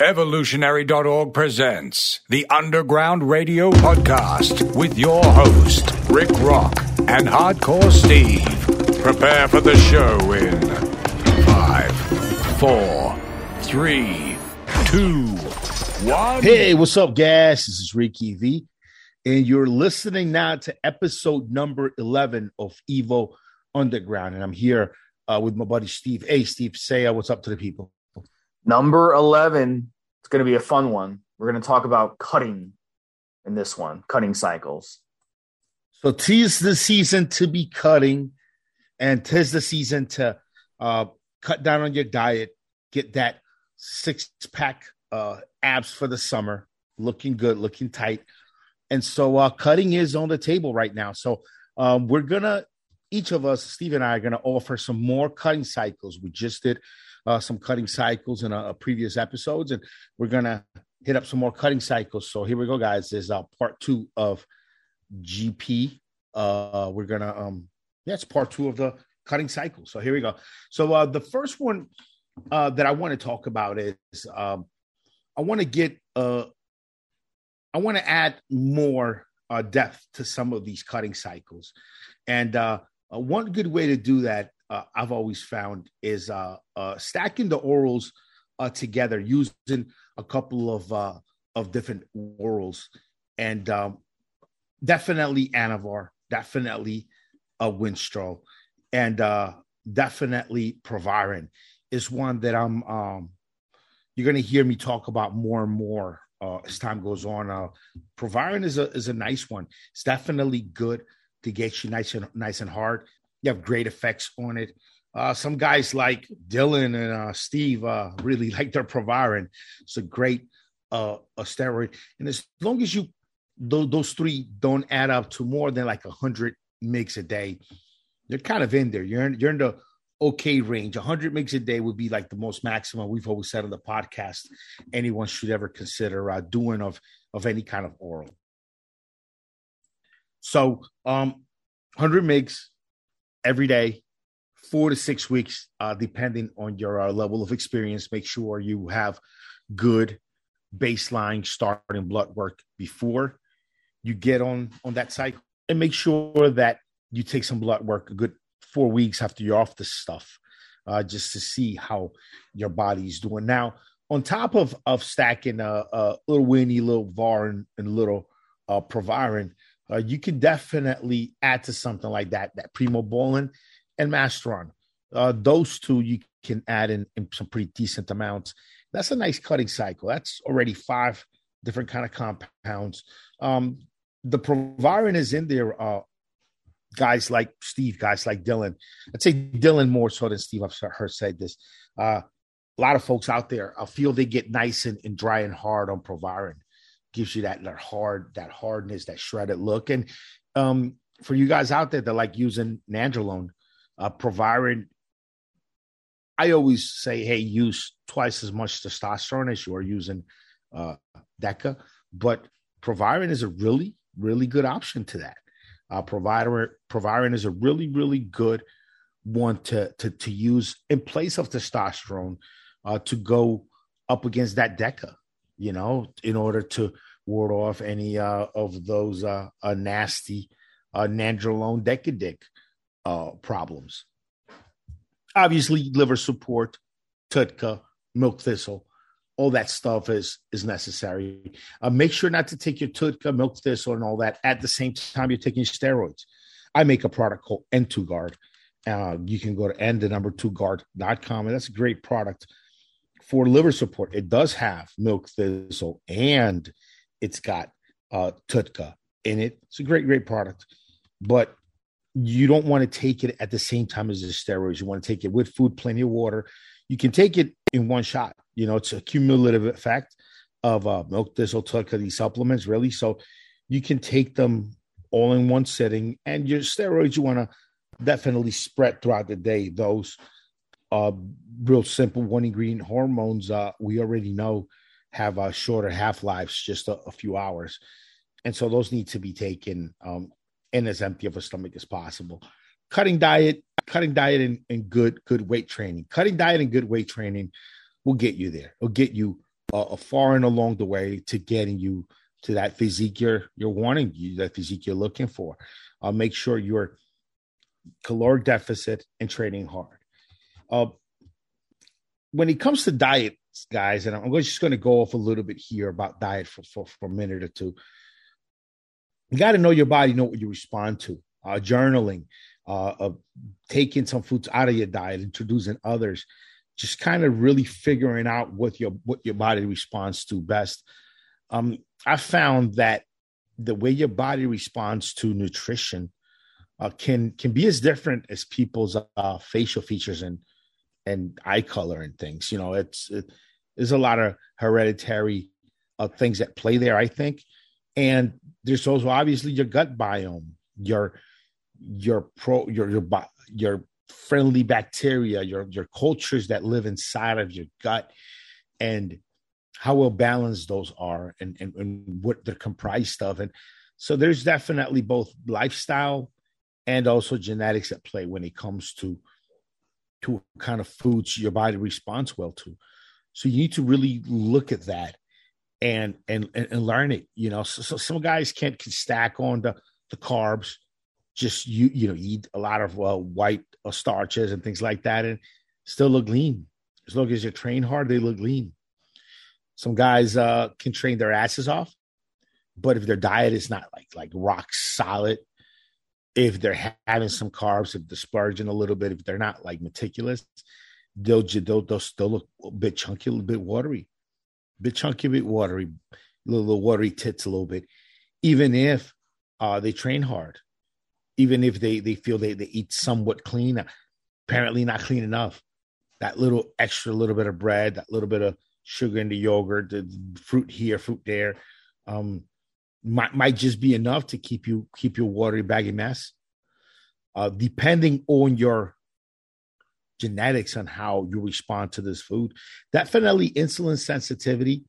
Evolutionary.org presents the Underground Radio Podcast with your host, Rick Rock and Hardcore Steve. Prepare for the show in five, four, three, two, one. Hey, what's up, guys? This is Ricky V, and you're listening now to episode number 11 of Evo Underground. And I'm here uh, with my buddy Steve. Hey, Steve, say uh, what's up to the people. Number 11. It's going to be a fun one. We're going to talk about cutting in this one, cutting cycles. So, tis the season to be cutting, and tis the season to uh, cut down on your diet, get that six pack uh, abs for the summer, looking good, looking tight. And so, uh, cutting is on the table right now. So, um, we're going to, each of us, Steve and I, are going to offer some more cutting cycles. We just did uh, some cutting cycles in a, a previous episodes, and we're gonna hit up some more cutting cycles. So here we go, guys. This is uh, part two of GP. Uh, we're gonna um, yeah, it's part two of the cutting cycle. So here we go. So uh, the first one uh, that I want to talk about is um, I want to get uh, I want to add more uh, depth to some of these cutting cycles, and uh, uh, one good way to do that uh, I've always found is uh, uh, stacking the orals uh, together using a couple of uh, of different orals, and um, definitely Anavar, definitely a Winstrol, and uh, definitely Proviron is one that I'm. Um, you're going to hear me talk about more and more uh, as time goes on. Uh, Proviron is a is a nice one. It's definitely good to get you nice and nice and hard you have great effects on it. Uh, some guys like Dylan and uh, Steve uh, really like their Proviron. It's a great uh, a steroid, and as long as you those, those three don't add up to more than like a hundred mgs a day, you're kind of in there. You're in, you're in the okay range. 100 mgs a day would be like the most maximum we've always said on the podcast anyone should ever consider uh, doing of of any kind of oral. So, um, 100 mgs every day, four to six weeks, uh, depending on your uh, level of experience. Make sure you have good baseline starting blood work before you get on on that cycle, and make sure that you take some blood work a good four weeks after you're off the stuff, uh, just to see how your body's doing. Now, on top of of stacking a, little Winnie, little VAR, and, and little uh, Proviron, uh, you can definitely add to something like that, that Primobolan and Masteron. Uh, those two you can add in, in, some pretty decent amounts. That's a nice cutting cycle. That's already five different kind of compounds. Um, the Proviron is in there. Uh, guys like Steve, guys like Dylan. I'd say Dylan more so than Steve. I've heard said this. Uh, a lot of folks out there, I feel they get nice and, and dry and hard on Proviron gives you that, that hard, that hardness, that shredded look. And um, for you guys out there that like using Nandrolone, uh, Proviron, I always say, hey, use twice as much testosterone as you are using uh, Deca, but Proviron is a really, really good option to that. Uh, Proviron, Proviron is a really, really good one to to to use in place of testosterone uh, to go up against that Deca you know, in order to ward off any uh, of those uh, uh, nasty uh, nandrolone decadic uh, problems. Obviously, liver support, TUDCA, milk thistle, all that stuff is is necessary. Uh, make sure not to take your TUDCA, milk thistle, and all that at the same time you're taking steroids. I make a product called N2 Uh, you can go to n the number two guard.com, and that's a great product for liver support, it does have milk thistle and it's got uh, TUDCA in it. It's a great, great product, but you don't want to take it at the same time as the steroids. You want to take it with food, plenty of water. You can take it in one shot. You know, it's a cumulative effect of uh, milk thistle, TUDCA, these supplements, really. So you can take them all in one sitting, and your steroids you want to definitely spread throughout the day. Those uh, real simple one ingredient hormones uh, we already know have uh, shorter half lives, just a, a, few hours, and so those need to be taken um, in as empty of a stomach as possible. Cutting diet, cutting diet, and, and good good weight training. Cutting diet and good weight training will get you there. It'll get you uh, far and along the way to getting you to that physique you're you're wanting you that physique you're looking for. Uh, make sure you're caloric deficit and training hard. Uh, when it comes to diets, guys, and I'm just going to go off a little bit here about diet for, for, for a minute or two. You got to know your body, know what you respond to. Uh, journaling, uh, of taking some foods out of your diet, introducing others, just kind of really figuring out what your what your body responds to best. Um, I found that the way your body responds to nutrition uh, can can be as different as people's uh, facial features and and eye color and things. You know, it's it, there's a lot of hereditary uh, things that play there, I think, and there's also obviously your gut biome, your your pro your your your friendly bacteria, your your cultures that live inside of your gut, and how well balanced those are, and and, and what they're comprised of, and so there's definitely both lifestyle and also genetics at play when it comes to to what kind of foods your body responds well to. So you need to really look at that and and and, learn it. You know, so, so some guys can't can stack on the the carbs, just you you know eat a lot of uh, white uh, starches and things like that, and still look lean. As long as you train hard, they look lean. Some guys uh, can train their asses off, but if their diet is not like like rock solid, if they're having some carbs, if they're splurging a little bit, if they're not like meticulous, they'll they'll, they'll still look a bit chunky, a little bit watery, a bit chunky, a bit watery, a little, little watery tits a little bit, even if uh, they train hard, even if they they feel they, they eat somewhat clean, apparently not clean enough. That little extra little bit of bread, that little bit of sugar in the yogurt, the fruit here, fruit there. Um, might might just be enough to keep you keep your watery baggy mess. Uh, depending on your genetics on how you respond to this food, definitely insulin sensitivity.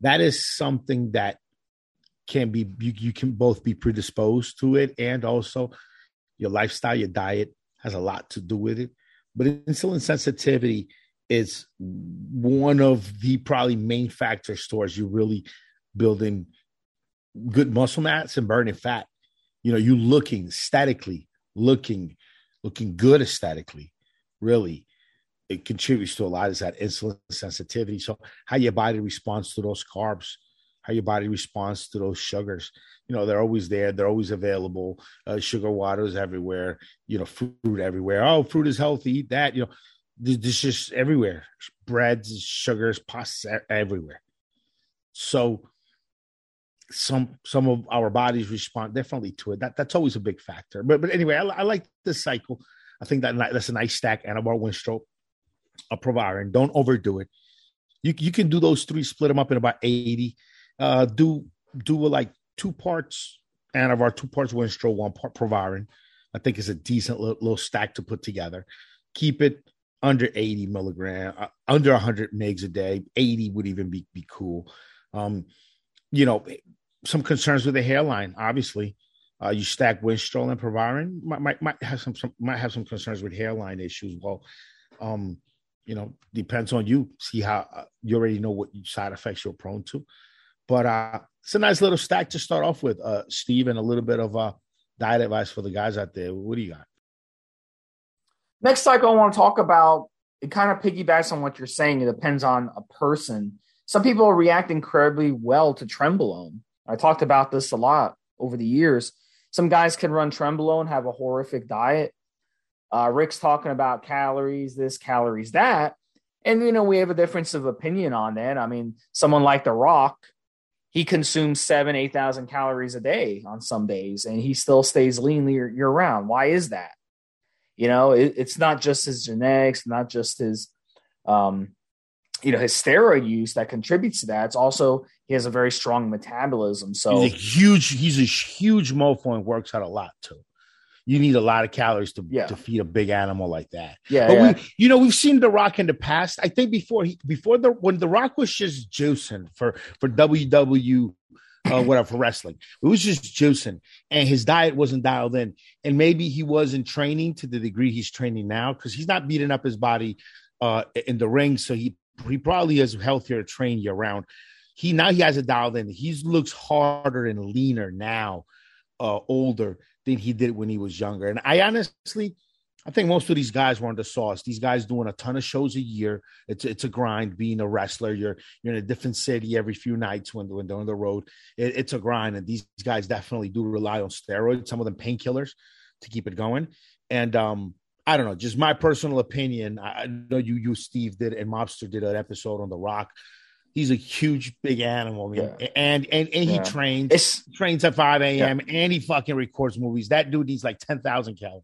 That is something that can be you, you can both be predisposed to it and also your lifestyle, your diet has a lot to do with it. But insulin sensitivity is one of the probably main factors towards you really building good muscle mass and burning fat. You know, you looking aesthetically, looking, looking good aesthetically, really, it contributes to a lot. Is that insulin sensitivity? So how your body responds to those carbs, how your body responds to those sugars. You know, they're always there. They're always available. Uh, sugar waters everywhere. You know, fruit everywhere. Oh, fruit is healthy. Eat that. You know, this just everywhere. Breads, sugars, pasta everywhere. So some some of our bodies respond differently to it. That that's always a big factor. But but anyway, I, I like this cycle. I think that that's a nice stack. Anavar, Winstrol, a Proviron. Don't overdo it. You you can do those three, split them up in about eighty. Uh, do do like two parts Anavar, two parts Winstrol, one part Proviron. I think it's a decent little, little stack to put together. Keep it under 80 milligram, uh, under 100 megs a day. 80 would even be, be cool. Um, you know, some concerns with the hairline. Obviously, uh, you stack Winstrol and Proviron might, might, might have some, some, might have some concerns with hairline issues. Well, um, you know, depends on you. See how uh, you already know what side effects you're prone to. But uh, it's a nice little stack to start off with, uh, Steve, and a little bit of uh, diet advice for the guys out there. What do you got? Next cycle I want to talk about, it kind of piggybacks on what you're saying. It depends on a person. Some people react incredibly well to trenbolone. I talked about this a lot over the years. Some guys can run trenbolone, have a horrific diet. Uh, Rick's talking about calories, this, calories, that. And, you know, we have a difference of opinion on that. I mean, someone like The Rock, he consumes seven, 8,000 calories a day on some days, and he still stays lean year, year round. Why is that? You know, it, it's not just his genetics, not just his um, you know his steroid use that contributes to that. It's also he has a very strong metabolism. So he's a huge he's a huge mofo and works out a lot too. You need a lot of calories to yeah. to feed a big animal like that. Yeah, but yeah. we you know we've seen The Rock in the past. I think before he before the when The Rock was just juicing for for WW uh, whatever for wrestling. It was just juicing, and his diet wasn't dialed in. And maybe he wasn't training to the degree he's training now because he's not beating up his body uh, in the ring, so he he probably is healthier to train you around. He now he has it dialed in. He looks harder and leaner now, uh, older than he did when he was younger. And I honestly, I think most of these guys were under sauce. These guys doing a ton of shows a year. It's it's a grind being a wrestler. You're you're in a different city every few nights when, when they're on the road. It, it's a grind, and these guys definitely do rely on steroids. Some of them painkillers to keep it going. And um, I don't know, just my personal opinion. I know you, you, Steve did, and Mobster did an episode on The Rock. He's a huge, big animal, man. Yeah. and and and he yeah. trains it's, trains at five a.m. Yeah. and he fucking records movies. That dude needs like ten thousand calories.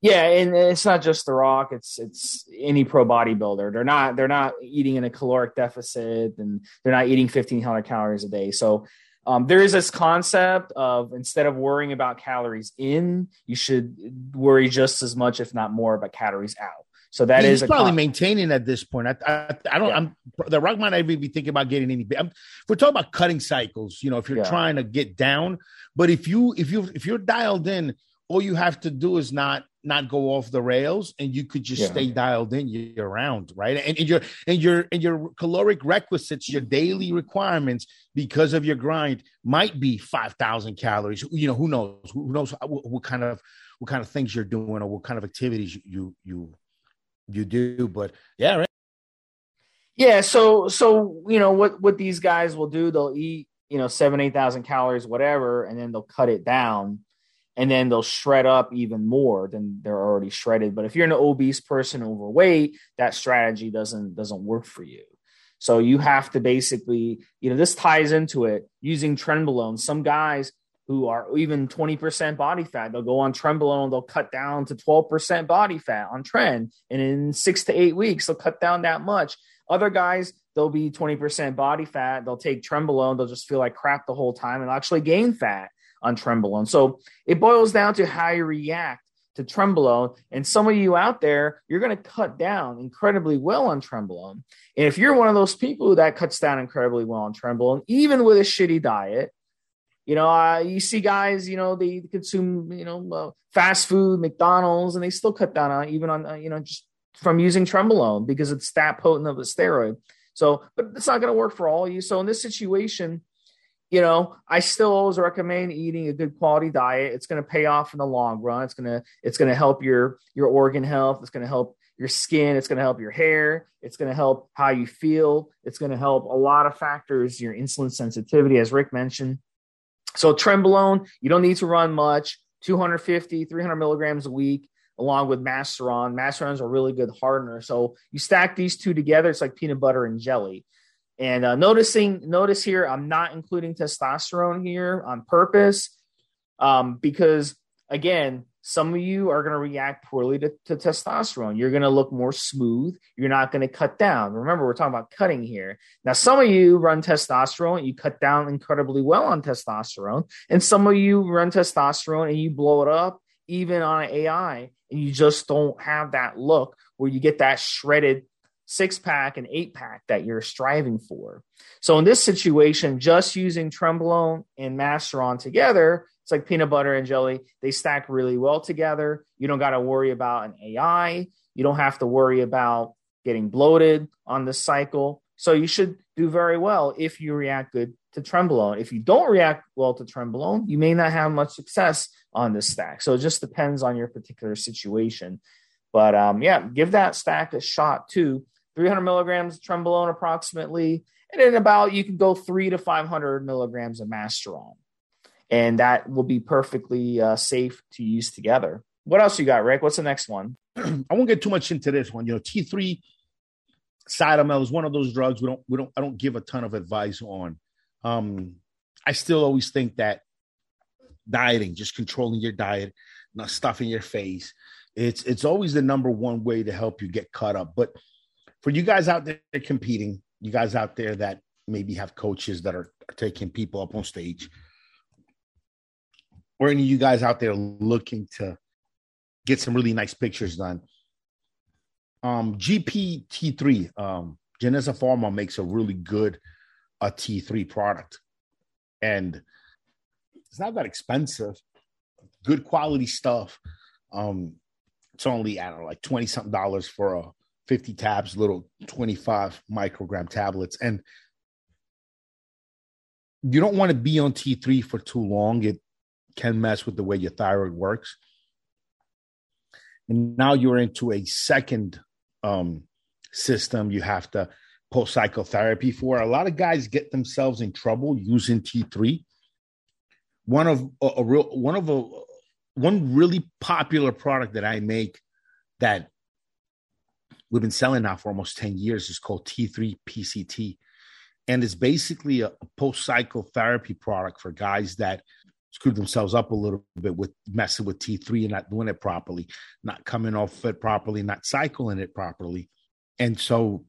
Yeah, and it's not just The Rock. It's it's any pro bodybuilder. They're not they're not eating in a caloric deficit, and they're not eating fifteen hundred calories a day. So um, there is this concept of instead of worrying about calories in, you should worry just as much, if not more, about calories out. So that He's is probably con- maintaining at this point. I, I, I don't. Yeah. I'm the rock might not even be thinking about getting any. I'm, we're talking about cutting cycles. You know, if you're yeah. trying to get down, but if you if you if you're dialed in, all you have to do is not not go off the rails and you could just yeah. stay dialed in year round right? And, and your and your and your caloric requisites your daily requirements because of your grind might be 5000 calories. You know who knows? Who knows what, what, kind of what kind of things you're doing or what kind of activities you you you do. But yeah right. Yeah so so you know what what these guys will do they'll eat you know seven eight thousand calories whatever and then they'll cut it down and then they'll shred up even more than they're already shredded. But if you're an obese person overweight, that strategy doesn't doesn't work for you. So you have to basically, you know, this ties into it using trenbolone. Some guys who are even 20% body fat, they'll go on trenbolone, they'll cut down to 12% body fat on trend. And in six to eight weeks, they'll cut down that much. Other guys, they'll be 20% body fat, they'll take trenbolone, they'll just feel like crap the whole time and actually gain fat on Trenbolone. So it boils down to how you react to Trenbolone. And some of you out there, you're going to cut down incredibly well on Trenbolone. And if you're one of those people that cuts down incredibly well on Trenbolone, even with a shitty diet, you know, uh, you see guys, you know, they consume, you know, uh, fast food, McDonald's, and they still cut down on even on, uh, you know, just from using Trenbolone because it's that potent of a steroid. So, but it's not going to work for all of you. So in this situation, you know, I still always recommend eating a good quality diet. It's going to pay off in the long run. It's going to it's going to help your your organ health. It's going to help your skin. It's going to help your hair. It's going to help how you feel. It's going to help a lot of factors. Your insulin sensitivity, as Rick mentioned. So Trenbolone, you don't need to run much. 250, 300 milligrams a week, along with Masteron. Masteron is a really good hardener. So you stack these two together, it's like peanut butter and jelly. And uh, noticing, notice here, I'm not including testosterone here on purpose um, because, again, some of you are going to react poorly to, to testosterone. You're going to look more smooth. You're not going to cut down. Remember, we're talking about cutting here. Now, some of you run testosterone, you cut down incredibly well on testosterone, and some of you run testosterone and you blow it up even on AI, and you just don't have that look where you get that shredded six pack and eight pack that you're striving for. So in this situation, just using Trenbolone and Masteron together, it's like peanut butter and jelly. They stack really well together. You don't got to worry about an AI. You don't have to worry about getting bloated on this cycle. So you should do very well if you react good to Trenbolone. If you don't react well to Trenbolone, you may not have much success on this stack. So it just depends on your particular situation. But um, yeah, give that stack a shot too. 300 milligrams Trenbolone approximately, and then about you can go three to 500 milligrams of Masteron, and that will be perfectly uh, safe to use together. What else you got, Rick? What's the next one? I won't get too much into this one. You know, T3 Cytomel is one of those drugs we don't we don't I don't give a ton of advice on. Um, I still always think that dieting, just controlling your diet, not stuffing your face, it's it's always the number one way to help you get caught up. But for you guys out there competing, you guys out there that maybe have coaches that are, taking people up on stage, or any of you guys out there looking to get some really nice pictures done. Um, GPT3, um, Geneza Pharma makes a really good a uh, T3 product, and it's not that expensive. Good quality stuff. Um, it's only I don't know, like twenty something dollars for a 50 tabs, little 25 microgram tablets. And you don't want to be on T3 for too long. It can mess with the way your thyroid works. And now you're into a second um, system you have to post cycle therapy for. A lot of guys get themselves in trouble using T3. One of a, a real one of a one really popular product that I make that we've been selling now for almost 10 years is called T3 PCT. And it's basically a, a post cycle therapy product for guys that screw themselves up a little bit with messing with T3 and not doing it properly, not coming off it properly, not cycling it properly. And so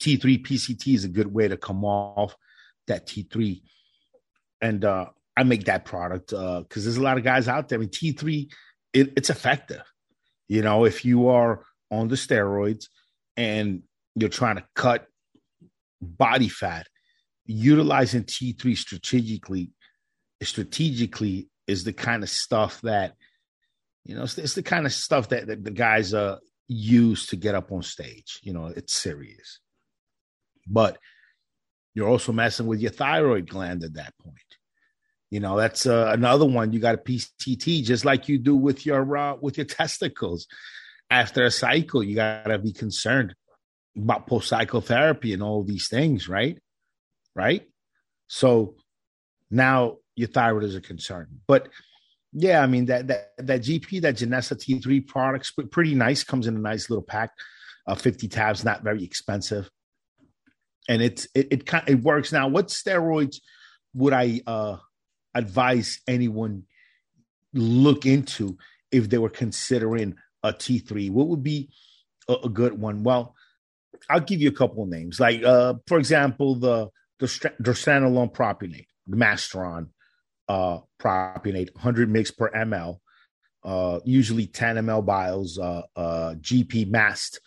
T3 PCT is a good way to come off that T3. And uh, I make that product because uh, there's a lot of guys out there. I mean, T3, it, it's effective. You know, if you are on the steroids and you're trying to cut body fat, utilizing T3 strategically, strategically is the kind of stuff that, you know, it's, it's the kind of stuff that, that the guys uh, use to get up on stage. You know, it's serious. But you're also messing with your thyroid gland at that point. You know, that's uh, another one. You got a PCT, just like you do with your uh, with your testicles. After a cycle, you got to be concerned about post cycle therapy and all these things, right? Right. So now your thyroid is a concern. But yeah, I mean that that that GP that Geneza T3 products pretty nice. Comes in a nice little pack, uh, fifty tabs, not very expensive, and it's it it it works. Now, what steroids would I uh, advise anyone look into if they were considering a T3? What would be a, a good one? Well, I'll give you a couple of names. Like, uh, for example, the the drostanolone propionate, the Masteron uh, propionate, 100 mg per ml, uh, usually 10 ml vials, uh, uh, GP mast.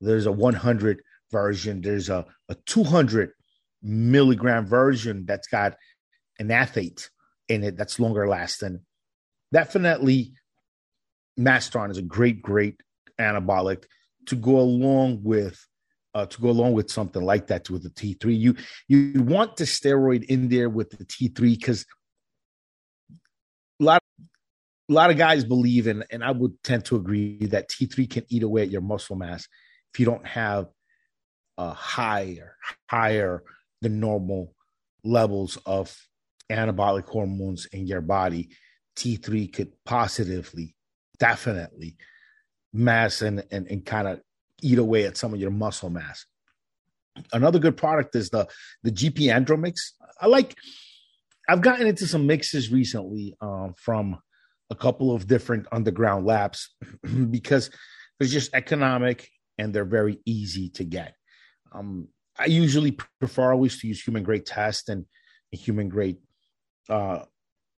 There's a 100 version. There's a, a 200 milligram version that's got enanthate in it that's longer lasting. Definitely, Masteron is a great, great anabolic to go along with uh, to go along with something like that with the T3. You you want the steroid in there with the T3 because a lot a lot of guys believe in, and I would tend to agree that T3 can eat away at your muscle mass if you don't have a higher, higher than normal levels of anabolic hormones in your body. T3 could positively, definitely mass and, and, and kind of eat away at some of your muscle mass. Another good product is the the GP Andromix. I like I've gotten into some mixes recently uh, from a couple of different underground labs because they're just economic and they're very easy to get. Um, I usually prefer always to use human grade test and human grade uh,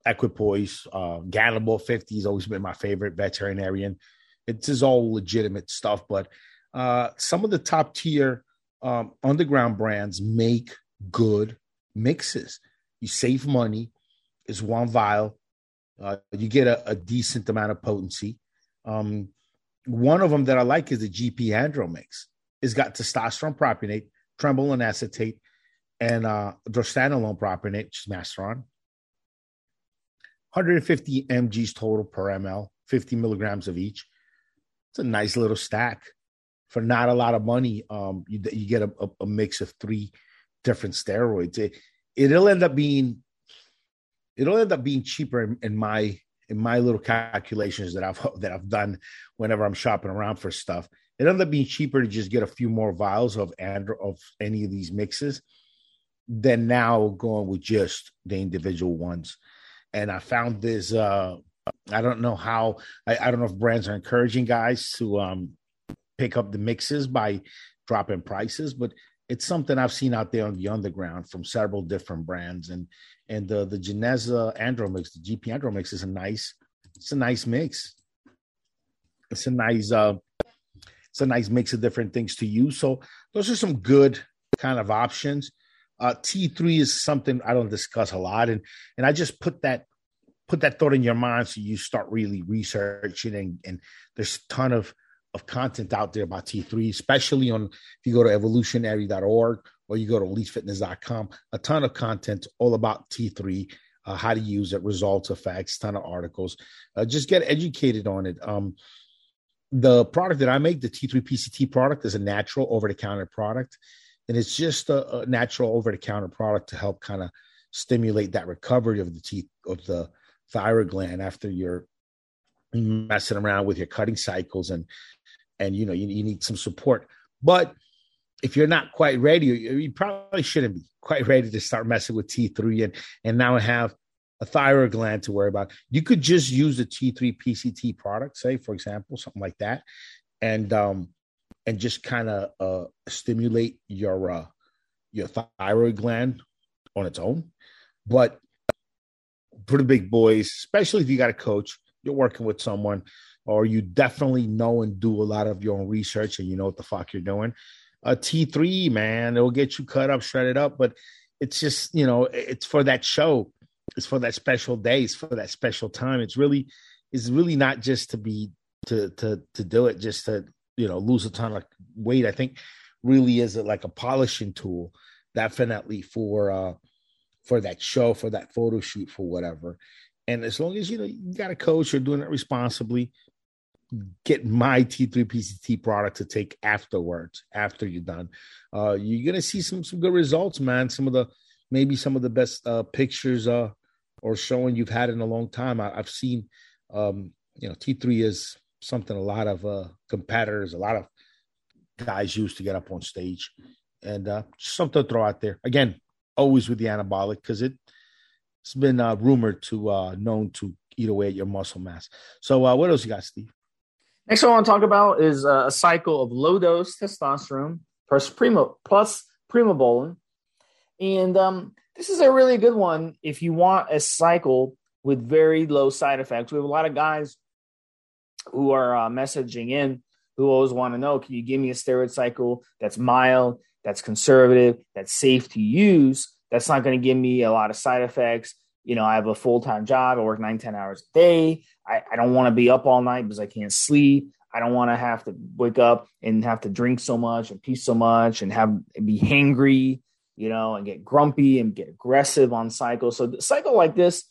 equipoise. Uh, Ganabol 50 has always been my favorite veterinarian. It is all legitimate stuff, but uh, some of the top tier um, underground brands make good mixes. You save money. It's one vial. Uh, you get a, a, decent amount of potency. Um, one of them that I like is the GP Andro mix. It's got testosterone propionate, trenbolone acetate, and uh, drostanolone propionate, which is Masteron. 150 mg's total per ml, 50 milligrams of each. It's a nice little stack for not a lot of money. Um, you, you get a, a, a mix of three different steroids. It, it'll end up being it'll end up being cheaper in, in my in my little calculations that I've that I've done whenever I'm shopping around for stuff. It ends up being cheaper to just get a few more vials of and of any of these mixes than now going with just the individual ones. And I found this uh I don't know how I, I don't know if brands are encouraging guys to um pick up the mixes by dropping prices, but it's something I've seen out there on the underground from several different brands, and and the the andro mix the GP Andro mix is a nice, it's a nice mix. It's a nice, uh, it's a nice mix of different things to use. So those are some good kind of options. Uh, T3 is something I don't discuss a lot, and and I just put that put that thought in your mind so you start really researching and and there's a ton of of content out there about T3, especially on if you go to evolutionary.org or you go to elitefitness.com, a ton of content all about T3, uh, how to use it, results, effects, ton of articles. Uh, just get educated on it. Um, the product that I make, the T3 PCT product, is a natural over the counter product. And it's just a, a natural over the counter product to help kind of stimulate that recovery of the teeth of the thyroid gland after you're messing around with your cutting cycles and and you know you, you need some support. But if you're not quite ready you, you probably shouldn't be quite ready to start messing with t3 and and now have a thyroid gland to worry about. You could just use the t3 pct product say for example something like that. And um and just kind of uh stimulate your uh your thyroid gland on its own but for the big boys especially if you got a coach you're working with someone or you definitely know and do a lot of your own research and you know what the fuck you're doing. A T3, man, it'll get you cut up, shredded up, but it's just, you know, it's for that show. It's for that special day. It's for that special time. It's really, it's really not just to be to to to do it just to you know lose a ton of weight. I think really is it like a polishing tool, definitely for uh for that show, for that photo shoot, for whatever. And as long as you know you got a coach, you're doing it responsibly. Get my T3 PCT product to take afterwards, after you're done. Uh, you're gonna see some some good results, man. Some of the maybe some of the best uh, pictures uh, or showing you've had in a long time. I, have seen, um, you know, T3 is something a lot of uh, competitors, a lot of guys use to get up on stage, and uh, something to throw out there. Again, always with the anabolic because it it's been uh, rumored to uh, known to eat away at your muscle mass. So, uh, what else you got, Steve? Next one I want to talk about is uh, a cycle of low dose testosterone plus primo plus primobolan, and um, this is a really good one if you want a cycle with very low side effects. We have a lot of guys who are uh, messaging in who always want to know: Can you give me a steroid cycle that's mild, that's conservative, that's safe to use? That's not going to give me a lot of side effects. You know, I have a full time job. I work nine, 10 hours a day. I, I don't want to be up all night because I can't sleep. I don't want to have to wake up and have to drink so much and pee so much and have be hangry, you know, and get grumpy and get aggressive on cycles. So the cycle like this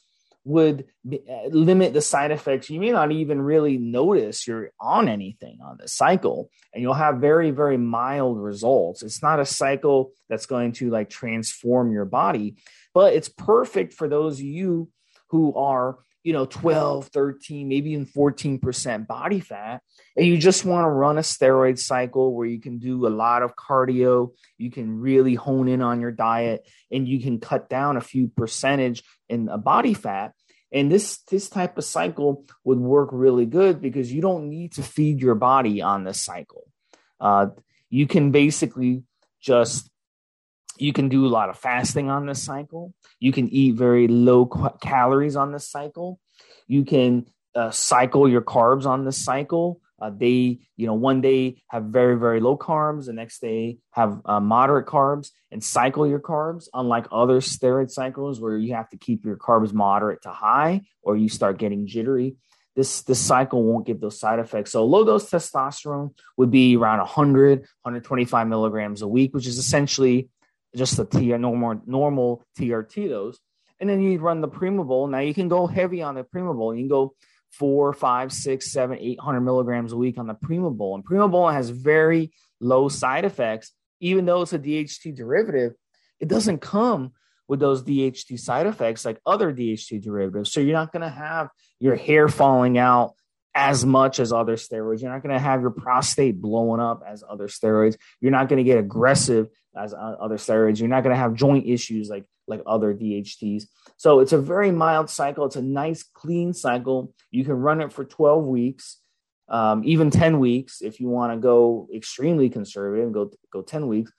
would be, uh, limit the side effects. You may not even really notice you're on anything on the cycle, and you'll have very, very mild results. It's not a cycle that's going to like transform your body, but it's perfect for those of you who are, you know, 12, 13, maybe even 14% body fat, and you just want to run a steroid cycle where you can do a lot of cardio, you can really hone in on your diet, and you can cut down a few percentage in a body fat. And this this type of cycle would work really good because you don't need to feed your body on this cycle. Uh, you can basically just you can do a lot of fasting on this cycle you can eat very low calories on this cycle you can uh, cycle your carbs on this cycle uh, they, you know, one day have very, very low carbs, the next day have uh, moderate carbs, and cycle your carbs. Unlike other steroid cycles where you have to keep your carbs moderate to high, or you start getting jittery. This this cycle won't give those side effects. So low dose testosterone would be around 100, 125 milligrams a week, which is essentially just a T, normal normal TRT dose. And then you run the Primabol. Now you can go heavy on the Primabol. You can go four, five, six, seven, eight hundred milligrams a week on the Primabol. And Primabol has very low side effects, even though it's a DHT derivative. It doesn't come with those DHT side effects like other DHT derivatives. So you're not going to have your hair falling out as much as other steroids. You're not going to have your prostate blowing up as other steroids. You're not going to get aggressive as other steroids. You're not going to have joint issues like like other DHTs. So it's a very mild cycle. It's a nice clean cycle. You can run it for 12 weeks, um, even 10 weeks if you want to go extremely conservative. Go go 10 weeks.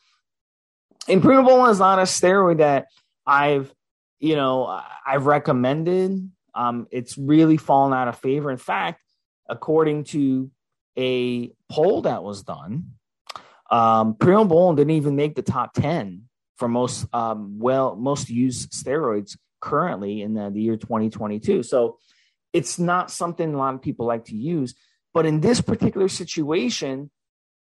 And Primobolan is not a steroid that I've you know I've recommended. Um, it's really fallen out of favor. In fact, according to a poll that was done, um, Primobolan didn't even make the top 10 for most um, well most used steroids currently in the, the year 2022. So it's not something a lot of people like to use. But in this particular situation,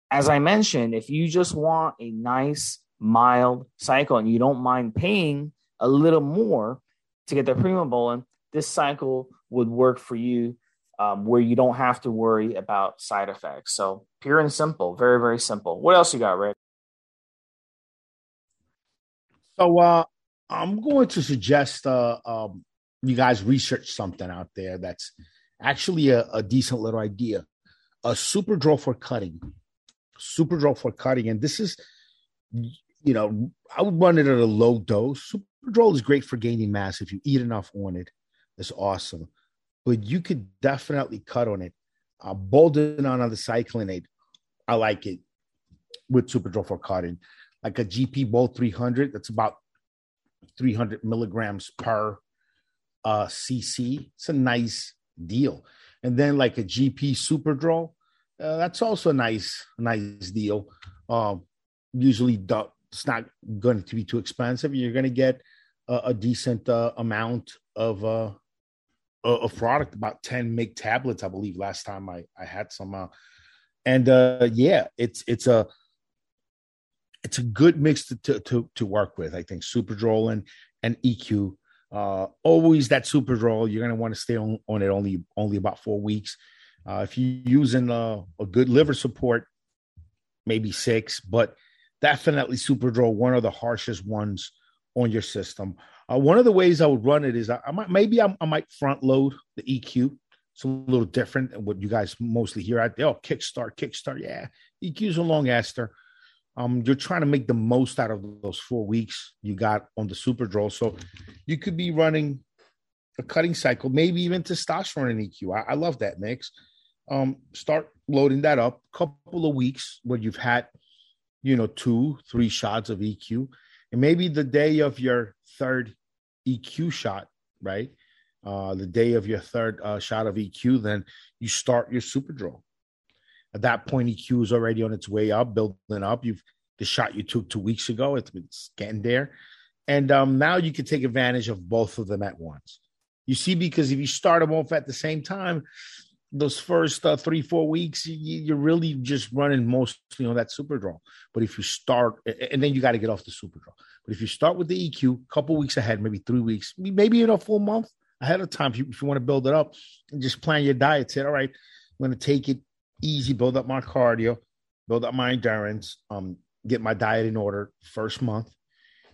as I mentioned, if you just want a nice, mild cycle and you don't mind paying a little more to get the primobolan, this cycle would work for you um, where you don't have to worry about side effects. So pure and simple, very, very simple. What else you got, Rick? So uh, I'm going to suggest uh, um, you guys research something out there that's actually a, a decent little idea. A Superdrol for cutting, Superdrol for cutting, and this is, you know, I would run it at a low dose. Superdrol is great for gaining mass if you eat enough on it. It's awesome, but you could definitely cut on it. Uh, Boldenone undecylenate, I like it with Superdrol for cutting, like a GP Bold 300. That's about 300 milligrams per uh, CC. It's a nice deal. And then like a GP Superdrol, uh, that's also a nice, nice deal. Um, usually, it's not going to be too expensive. You're going to get a, a decent uh, amount of uh, of product, about 10 meg tablets, I believe. Last time I I had some, uh, and uh, yeah, it's it's a it's a good mix to, to, to, to work with. I think Superdrol and, and EQ. Uh, always that Superdrol, you're going to want to stay on, on it only only about four weeks. Uh, if you're using a, a good liver support, maybe six, but definitely Superdrol, one of the harshest ones on your system. Uh, one of the ways I would run it is I, I might maybe I, I, might front load the EQ. It's a little different than what you guys mostly hear out there. Oh, kickstart, kickstart. Yeah, EQ's a long ester um, you're trying to make the most out of those four weeks you got on the Superdrol. So you could be running a cutting cycle, maybe even testosterone and EQ. I, I love that mix. Um, start loading that up a couple of weeks where you've had, you know, two, three shots of EQ. And maybe the day of your third EQ shot, right? Uh, the day of your third uh, shot of EQ, then you start your Superdrol. At that point, EQ is already on its way up, building up. You've the shot you took two weeks ago. It's, it's getting there, and um, now you can take advantage of both of them at once. You see, because if you start them off at the same time, those first uh, three four weeks, you, are really just running mostly on that Superdrol. But if you start, and then you got to get off the Superdrol. But if you start with the EQ, a couple weeks ahead, maybe three weeks, maybe in a full month ahead of time, if you, if you want to build it up and just plan your diet, say, all right, I'm going to take it easy, build up my cardio, build up my endurance, um, get my diet in order first month.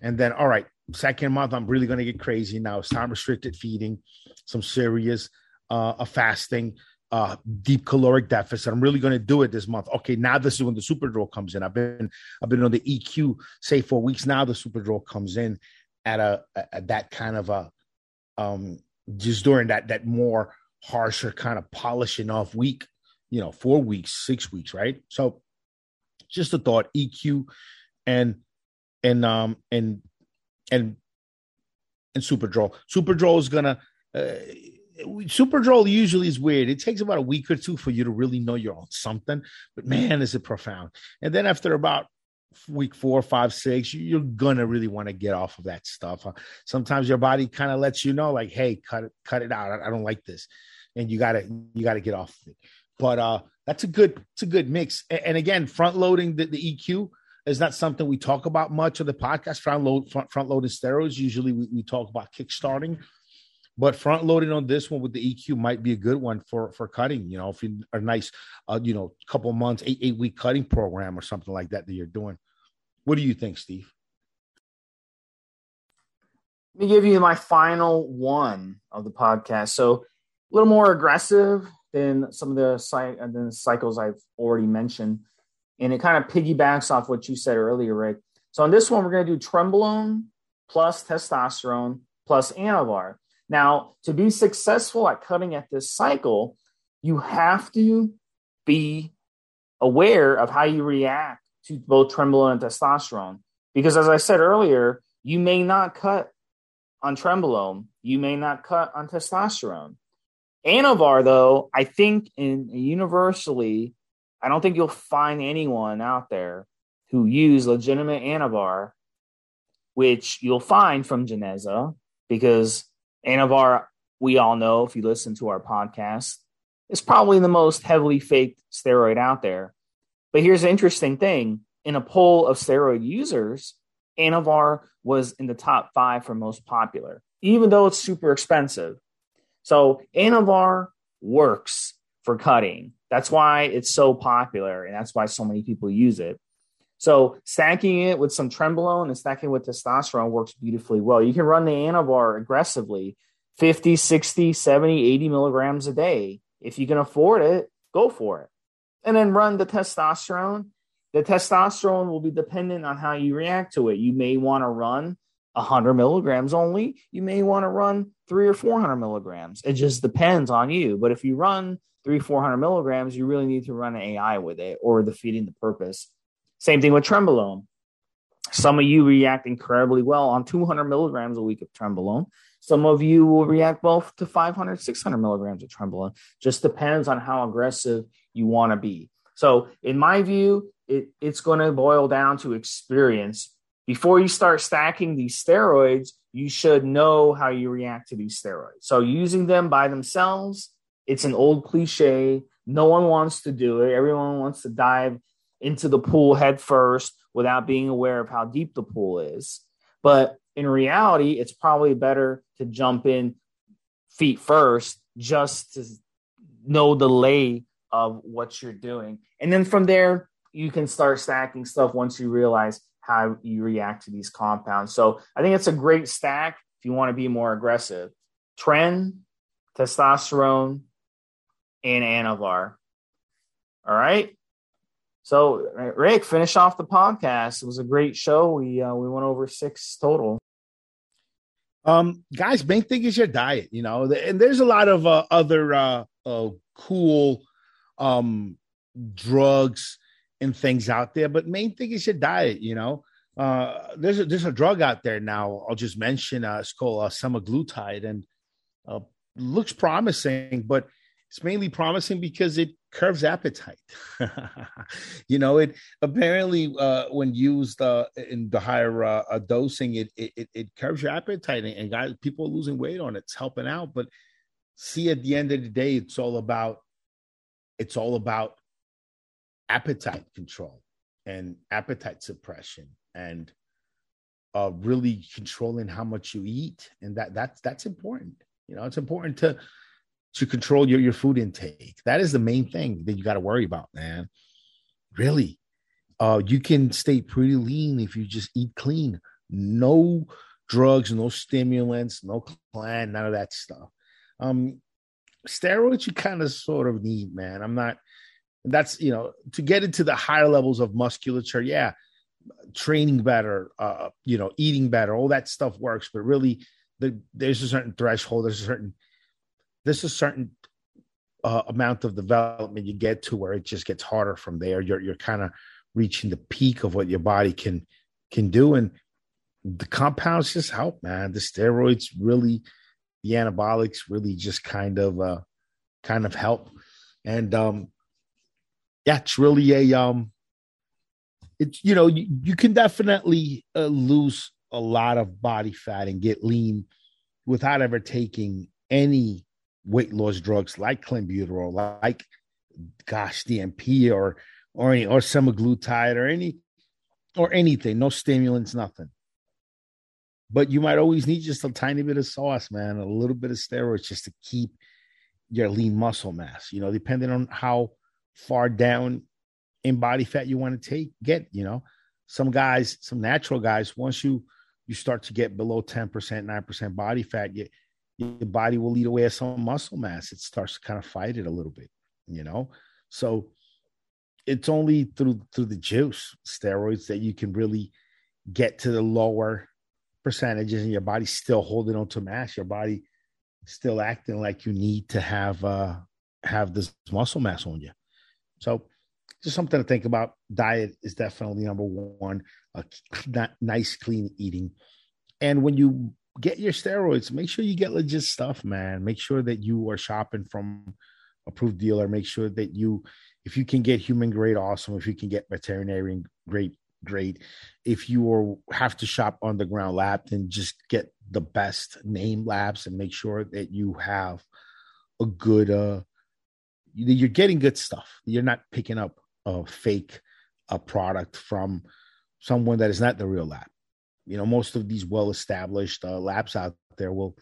And then, all right, second month, I'm really going to get crazy now. It's time restricted feeding, some serious uh, a fasting, uh, deep caloric deficit. I'm really going to do it this month. Okay, now this is when the Superdrol comes in. I've been I've been on the EQ say for weeks now. The Superdrol comes in at a at that kind of a um just during that that more harsher kind of polishing off week you know, four weeks, six weeks, right? So just a thought, EQ and and um and and and Superdrol. Super Draw is gonna uh, Superdrol usually is weird. It takes about a week or two for you to really know you're on something, but man, is it profound. And then after about week four, five, six, you're gonna really want to get off of that stuff. Sometimes your body kind of lets you know, like, hey, cut it, cut it out. I don't like this, and you gotta you gotta get off of it. But uh, that's a good it's a good mix. And, and again, front loading the, the, EQ is not something we talk about much on the podcast. Front load front, front loading steroids. Usually we, we talk about kickstarting. But front loading on this one with the EQ might be a good one for for cutting. You know, if you a nice, uh, you know, couple months, eight eight week cutting program or something like that that you're doing. What do you think, Steve? Let me give you my final one of the podcast. So a little more aggressive, than some of the and then cycles I've already mentioned. And it kind of piggybacks off what you said earlier, Rick. So on this one, we're going to do Trenbolone plus testosterone plus Anavar. Now, to be successful at cutting at this cycle, you have to be aware of how you react to both Trenbolone and testosterone. Because as I said earlier, you may not cut on Trenbolone, you may not cut on testosterone. Anavar, though, I think in universally, I don't think you'll find anyone out there who use legitimate Anavar, which you'll find from Geneza, because Anavar, we all know if you listen to our podcast, is probably the most heavily faked steroid out there. But here's an interesting thing in a poll of steroid users, Anavar was in the top five for most popular, even though it's super expensive. So Anavar works for cutting. That's why it's so popular, and that's why so many people use it. So stacking it with some trenbolone and stacking with testosterone works beautifully well. You can run the Anavar aggressively, 50, 60, 70, 80 milligrams a day. If you can afford it, go for it. And then run the testosterone. The testosterone will be dependent on how you react to it. You may want to run 100 milligrams only. You may want to run three or 400 milligrams. It just depends on you. But if you run three, 400 milligrams, you really need to run an AI with it or the feeding the purpose. Same thing with trenbolone. Some of you react incredibly well on 200 milligrams a week of trenbolone. Some of you will react well to 500, 600 milligrams of trenbolone. Just depends on how aggressive you want to be. So, in my view, it, it's going to boil down to experience. Before you start stacking these steroids, you should know how you react to these steroids. So, using them by themselves, it's an old cliche. No one wants to do it. Everyone wants to dive into the pool head first without being aware of how deep the pool is. But in reality, it's probably better to jump in feet first just to know the lay of what you're doing. And then from there, you can start stacking stuff once you realize how you react to these compounds. So I think it's a great stack if you want to be more aggressive. Tren, testosterone, and Anavar. All right. So, Rick, finish off the podcast. It was a great show. We uh, we went over six total. Um, guys, main thing is your diet. You know, and there's a lot of uh, other uh, uh, cool um drugs and things out there, but main thing is your diet. You know, uh, there's a, there's a drug out there now. I'll just mention. Uh, it's called uh, semaglutide, and uh, looks promising, but it's mainly promising because it curves appetite. you know, it apparently uh, when used uh, in the higher uh, dosing, it, it it curves your appetite, and guys, people are losing weight on it. It's helping out, but see, at the end of the day, it's all about it's all about appetite control and appetite suppression and uh, really controlling how much you eat, and that that's that's important. You know, it's important to to control your, your food intake. That is the main thing that you got to worry about, man. Really. Uh, you can stay pretty lean if you just eat clean. No drugs, no stimulants, no plan, none of that stuff. Um, steroids you kind of sort of need, man. I'm not that's you know, to get into the higher levels of musculature, yeah, training better, uh, you know, eating better, all that stuff works, but really the, there's a certain threshold, there's a certain there's a certain uh, amount of development you get to where it just gets harder from there. You're you're kind of reaching the peak of what your body can can do, and the compounds just help, man. The steroids really, the anabolics really just kind of uh, kind of help, and um, yeah, it's really a um, it's you know you, you can definitely uh, lose a lot of body fat and get lean without ever taking any weight loss drugs like clenbuterol, like gosh, DNP or or any, or semaglutide or any or anything, no stimulants, nothing. But you might always need just a tiny bit of sauce, man, a little bit of steroids just to keep your lean muscle mass. You know, depending on how far down in body fat you want to take, get. You know, some guys, some natural guys, once you you start to get below ten percent, nine percent body fat, you your body will eat away at some muscle mass. It starts to kind of fight it a little bit, you know. So it's only through through the juice steroids that you can really get to the lower percentages, and your body's still holding on to mass. Your body still acting like you need to have uh have this muscle mass on you. So just something to think about. Diet is definitely number one. A nice, clean eating, and when you get your steroids. Make sure you get legit stuff, man. Make sure that you are shopping from approved dealer. Make sure that you, if you can get human grade, awesome. If you can get veterinarian, great, great. If you are, have to shop underground lab, then just get the best name labs and make sure that you have a good, uh, you're getting good stuff. You're not picking up a fake a product from someone that is not the real lab. You know, most of these well-established uh, labs out there will,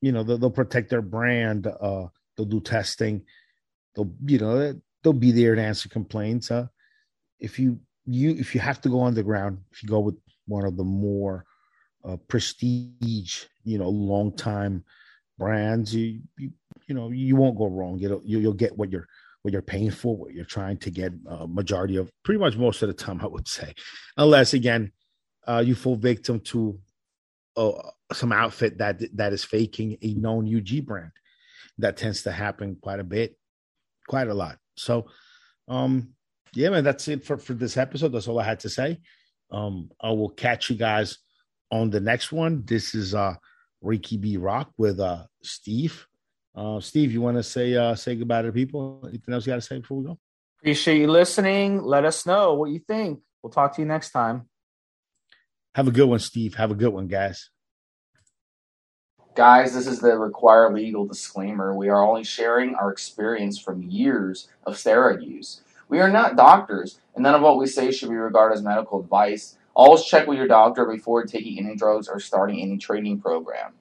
you know, they'll, they'll protect their brand. Uh, they'll do testing. They'll, you know, they'll be there to answer complaints. Uh, if you you if you have to go underground, if you go with one of the more uh, prestige, you know, long time brands, you, you you know you won't go wrong. You'll you'll get what you're what you're paying for, what you're trying to get. Uh, majority of pretty much most of the time, I would say, unless again uh, you fall victim to uh, some outfit that that is faking a known UG brand. That tends to happen quite a bit, quite a lot. So, um, yeah, man, that's it for for this episode. That's all I had to say. Um, I will catch you guys on the next one. This is uh Ricky B Rock with uh Steve. Uh Steve, you want to say uh say goodbye to people? Anything else you gotta say before we go? Appreciate you listening. Let us know what you think. We'll talk to you next time. Have a good one, Steve. Have a good one, guys. Guys, this is the required legal disclaimer. We are only sharing our experience from years of steroid use. We are not doctors, and none of what we say should be regarded as medical advice. Always check with your doctor before taking any drugs or starting any training program.